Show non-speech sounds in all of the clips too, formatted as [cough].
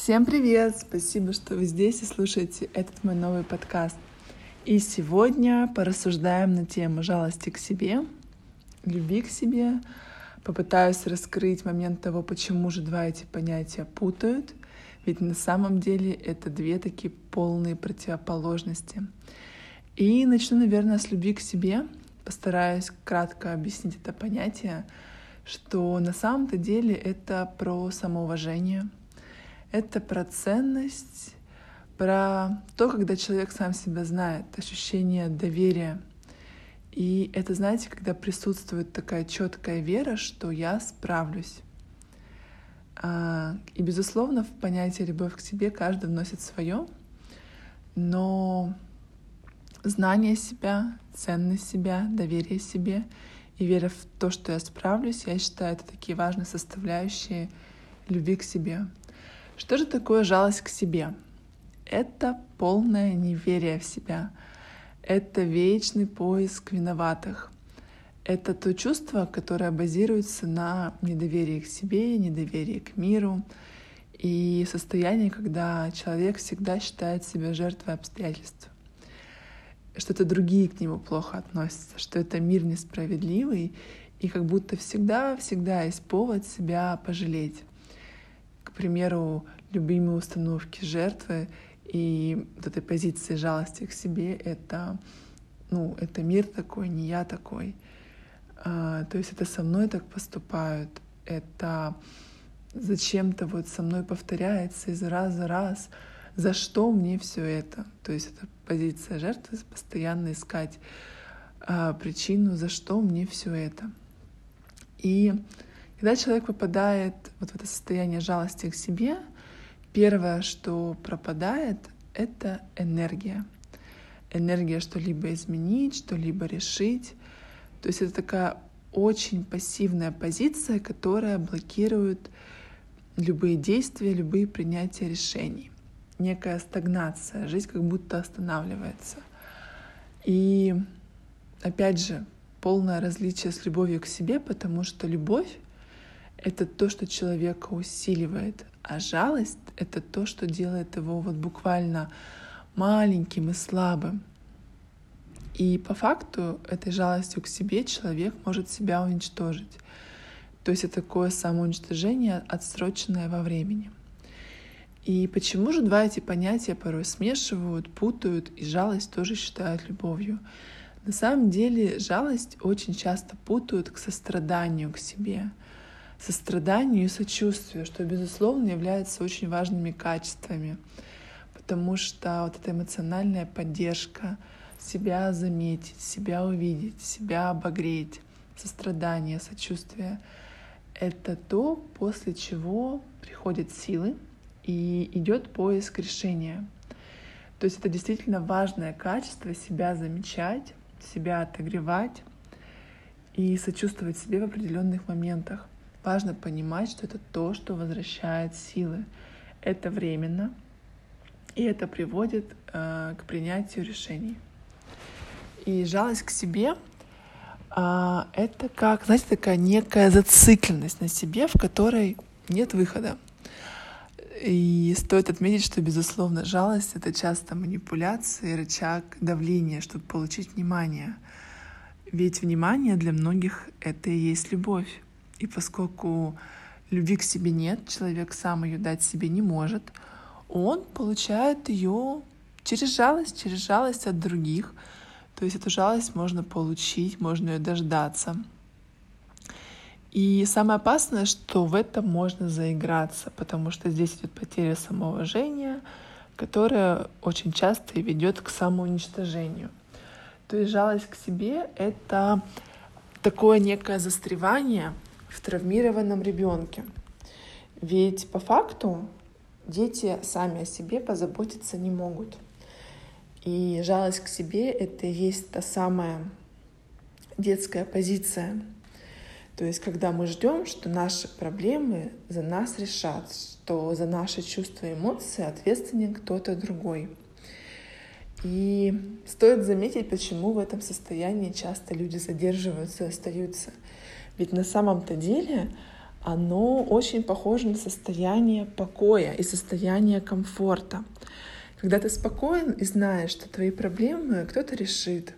Всем привет! Спасибо, что вы здесь и слушаете этот мой новый подкаст. И сегодня порассуждаем на тему жалости к себе, любви к себе. Попытаюсь раскрыть момент того, почему же два эти понятия путают. Ведь на самом деле это две такие полные противоположности. И начну, наверное, с любви к себе. Постараюсь кратко объяснить это понятие, что на самом-то деле это про самоуважение — это про ценность, про то, когда человек сам себя знает, ощущение доверия. И это, знаете, когда присутствует такая четкая вера, что я справлюсь. А, и, безусловно, в понятие любовь к себе каждый вносит свое, но знание себя, ценность себя, доверие себе и вера в то, что я справлюсь, я считаю, это такие важные составляющие любви к себе. Что же такое жалость к себе? Это полное неверие в себя. Это вечный поиск виноватых. Это то чувство, которое базируется на недоверии к себе, недоверии к миру и состоянии, когда человек всегда считает себя жертвой обстоятельств что это другие к нему плохо относятся, что это мир несправедливый, и как будто всегда-всегда есть повод себя пожалеть примеру, любимые установки жертвы и вот этой позиции жалости к себе — это, ну, это мир такой, не я такой. А, то есть это со мной так поступают, это зачем-то вот со мной повторяется из раз за раз, за что мне все это. То есть это позиция жертвы, постоянно искать а, причину, за что мне все это. И когда человек попадает вот в это состояние жалости к себе, первое, что пропадает, это энергия. Энергия что-либо изменить, что-либо решить. То есть это такая очень пассивная позиция, которая блокирует любые действия, любые принятия решений. Некая стагнация, жизнь как будто останавливается. И опять же, полное различие с любовью к себе, потому что любовь это то, что человека усиливает, а жалость — это то, что делает его вот буквально маленьким и слабым. И по факту этой жалостью к себе человек может себя уничтожить. То есть это такое самоуничтожение, отсроченное во времени. И почему же два эти понятия порой смешивают, путают, и жалость тоже считают любовью? На самом деле жалость очень часто путают к состраданию к себе — состраданию и сочувствию, что, безусловно, являются очень важными качествами, потому что вот эта эмоциональная поддержка, себя заметить, себя увидеть, себя обогреть, сострадание, сочувствие — это то, после чего приходят силы и идет поиск решения. То есть это действительно важное качество себя замечать, себя отогревать и сочувствовать себе в определенных моментах важно понимать, что это то, что возвращает силы. Это временно, и это приводит э, к принятию решений. И жалость к себе э, это как, знаете, такая некая зацикленность на себе, в которой нет выхода. И стоит отметить, что, безусловно, жалость — это часто манипуляция, рычаг давления, чтобы получить внимание. Ведь внимание для многих — это и есть любовь. И поскольку любви к себе нет, человек сам ее дать себе не может, он получает ее через жалость, через жалость от других. То есть эту жалость можно получить, можно ее дождаться. И самое опасное, что в этом можно заиграться, потому что здесь идет потеря самоуважения, которая очень часто и ведет к самоуничтожению. То есть жалость к себе — это такое некое застревание — в травмированном ребенке. Ведь по факту дети сами о себе позаботиться не могут. И жалость к себе — это и есть та самая детская позиция. То есть, когда мы ждем, что наши проблемы за нас решат, что за наши чувства и эмоции ответственен кто-то другой. И стоит заметить, почему в этом состоянии часто люди задерживаются и остаются. Ведь на самом-то деле оно очень похоже на состояние покоя и состояние комфорта. Когда ты спокоен и знаешь, что твои проблемы кто-то решит.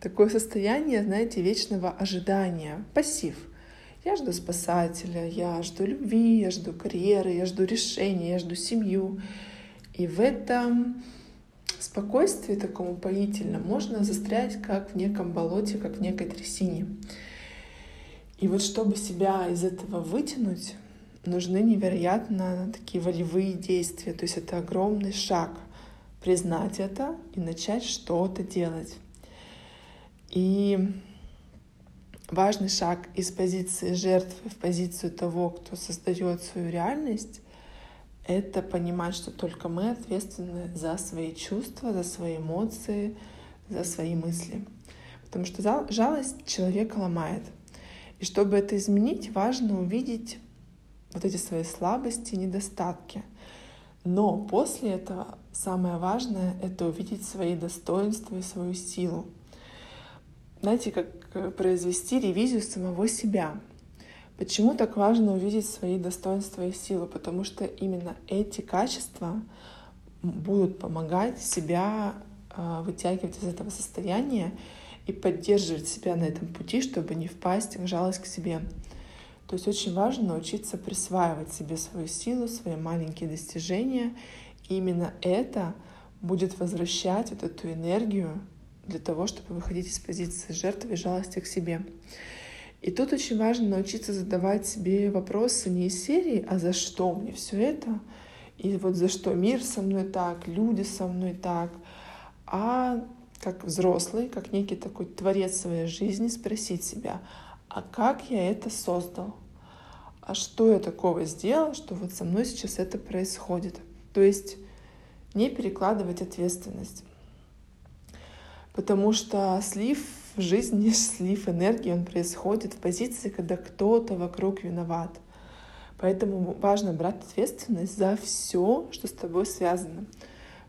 Такое состояние, знаете, вечного ожидания, пассив. Я жду спасателя, я жду любви, я жду карьеры, я жду решения, я жду семью. И в этом спокойствии такому поительном можно застрять как в неком болоте, как в некой трясине. И вот чтобы себя из этого вытянуть, нужны невероятно такие волевые действия. То есть это огромный шаг признать это и начать что-то делать. И важный шаг из позиции жертвы в позицию того, кто создает свою реальность, это понимать, что только мы ответственны за свои чувства, за свои эмоции, за свои мысли. Потому что жалость человека ломает. И чтобы это изменить, важно увидеть вот эти свои слабости, недостатки. Но после этого самое важное — это увидеть свои достоинства и свою силу. Знаете, как э, произвести ревизию самого себя. Почему так важно увидеть свои достоинства и силы? Потому что именно эти качества будут помогать себя э, вытягивать из этого состояния и поддерживать себя на этом пути, чтобы не впасть в жалость к себе. То есть очень важно научиться присваивать себе свою силу, свои маленькие достижения. И именно это будет возвращать вот эту энергию для того, чтобы выходить из позиции жертвы и жалости к себе. И тут очень важно научиться задавать себе вопросы не из серии, а за что мне все это, и вот за что мир со мной так, люди со мной так, а как взрослый, как некий такой творец своей жизни, спросить себя, а как я это создал? А что я такого сделал, что вот со мной сейчас это происходит? То есть не перекладывать ответственность. Потому что слив в жизни, слив энергии, он происходит в позиции, когда кто-то вокруг виноват. Поэтому важно брать ответственность за все, что с тобой связано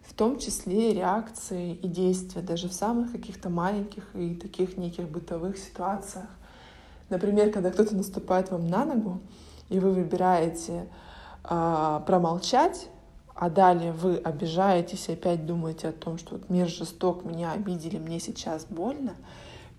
в том числе реакции и действия, даже в самых каких-то маленьких и таких неких бытовых ситуациях. Например, когда кто-то наступает вам на ногу, и вы выбираете э, промолчать, а далее вы обижаетесь и опять думаете о том, что вот мир жесток, меня обидели, мне сейчас больно,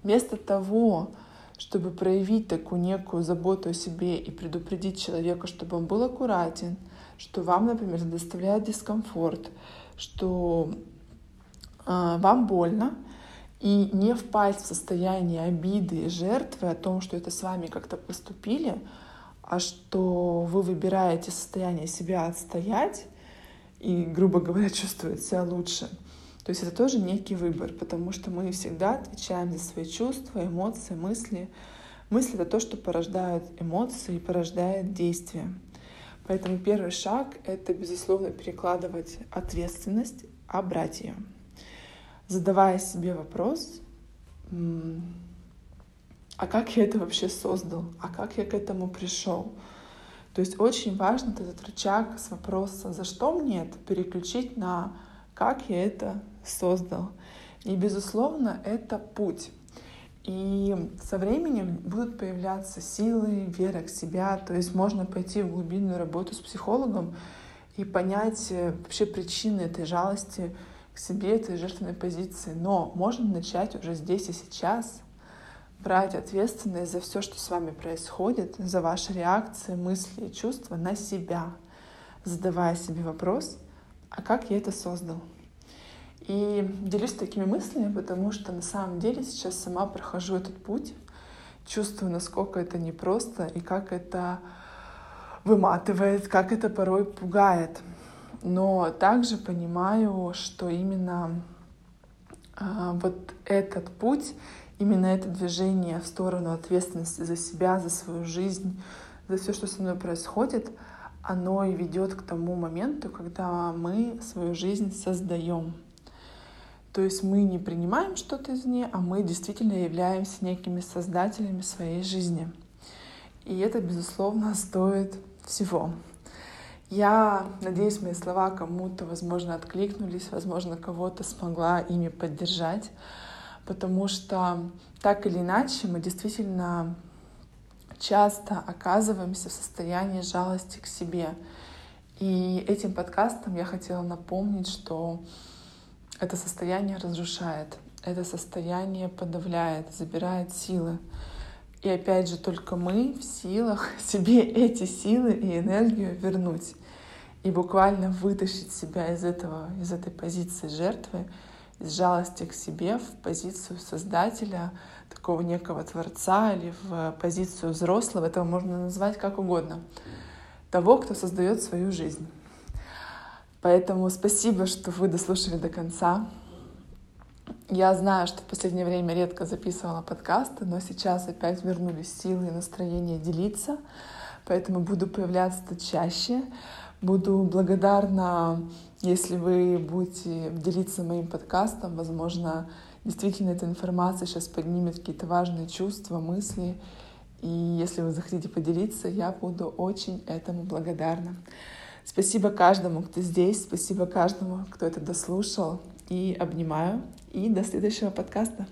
вместо того, чтобы проявить такую некую заботу о себе и предупредить человека, чтобы он был аккуратен, что вам, например, доставляет дискомфорт, что э, вам больно, и не впасть в состояние обиды и жертвы о том, что это с вами как-то поступили, а что вы выбираете состояние себя отстоять и, грубо говоря, [laughs] чувствовать себя лучше. То есть это тоже некий выбор, потому что мы всегда отвечаем за свои чувства, эмоции, мысли. Мысли — это то, что порождает эмоции и порождает действия. Поэтому первый шаг — это, безусловно, перекладывать ответственность, а брать ее. Задавая себе вопрос, а как я это вообще создал? А как я к этому пришел? То есть очень важно этот рычаг с вопроса «за что мне это?» переключить на «как я это создал?». И, безусловно, это путь. И со временем будут появляться силы, вера к себя. То есть можно пойти в глубинную работу с психологом и понять э, вообще причины этой жалости к себе, этой жертвенной позиции. Но можно начать уже здесь и сейчас брать ответственность за все, что с вами происходит, за ваши реакции, мысли и чувства на себя, задавая себе вопрос, а как я это создал? И делюсь такими мыслями, потому что на самом деле сейчас сама прохожу этот путь, чувствую, насколько это непросто и как это выматывает, как это порой пугает. Но также понимаю, что именно а, вот этот путь, именно это движение в сторону ответственности за себя, за свою жизнь, за все, что со мной происходит, оно и ведет к тому моменту, когда мы свою жизнь создаем. То есть мы не принимаем что-то извне, а мы действительно являемся некими создателями своей жизни. И это, безусловно, стоит всего. Я надеюсь, мои слова кому-то, возможно, откликнулись, возможно, кого-то смогла ими поддержать, потому что так или иначе мы действительно часто оказываемся в состоянии жалости к себе. И этим подкастом я хотела напомнить, что это состояние разрушает, это состояние подавляет, забирает силы. И опять же, только мы в силах [laughs] себе эти силы и энергию вернуть и буквально вытащить себя из этого, из этой позиции жертвы, из жалости к себе в позицию создателя, такого некого творца или в позицию взрослого, этого можно назвать как угодно, того, кто создает свою жизнь. Поэтому спасибо, что вы дослушали до конца. Я знаю, что в последнее время редко записывала подкасты, но сейчас опять вернулись силы и настроение делиться, поэтому буду появляться чаще. Буду благодарна, если вы будете делиться моим подкастом. Возможно, действительно эта информация сейчас поднимет какие-то важные чувства, мысли. И если вы захотите поделиться, я буду очень этому благодарна. Спасибо каждому, кто здесь, спасибо каждому, кто это дослушал. И обнимаю. И до следующего подкаста.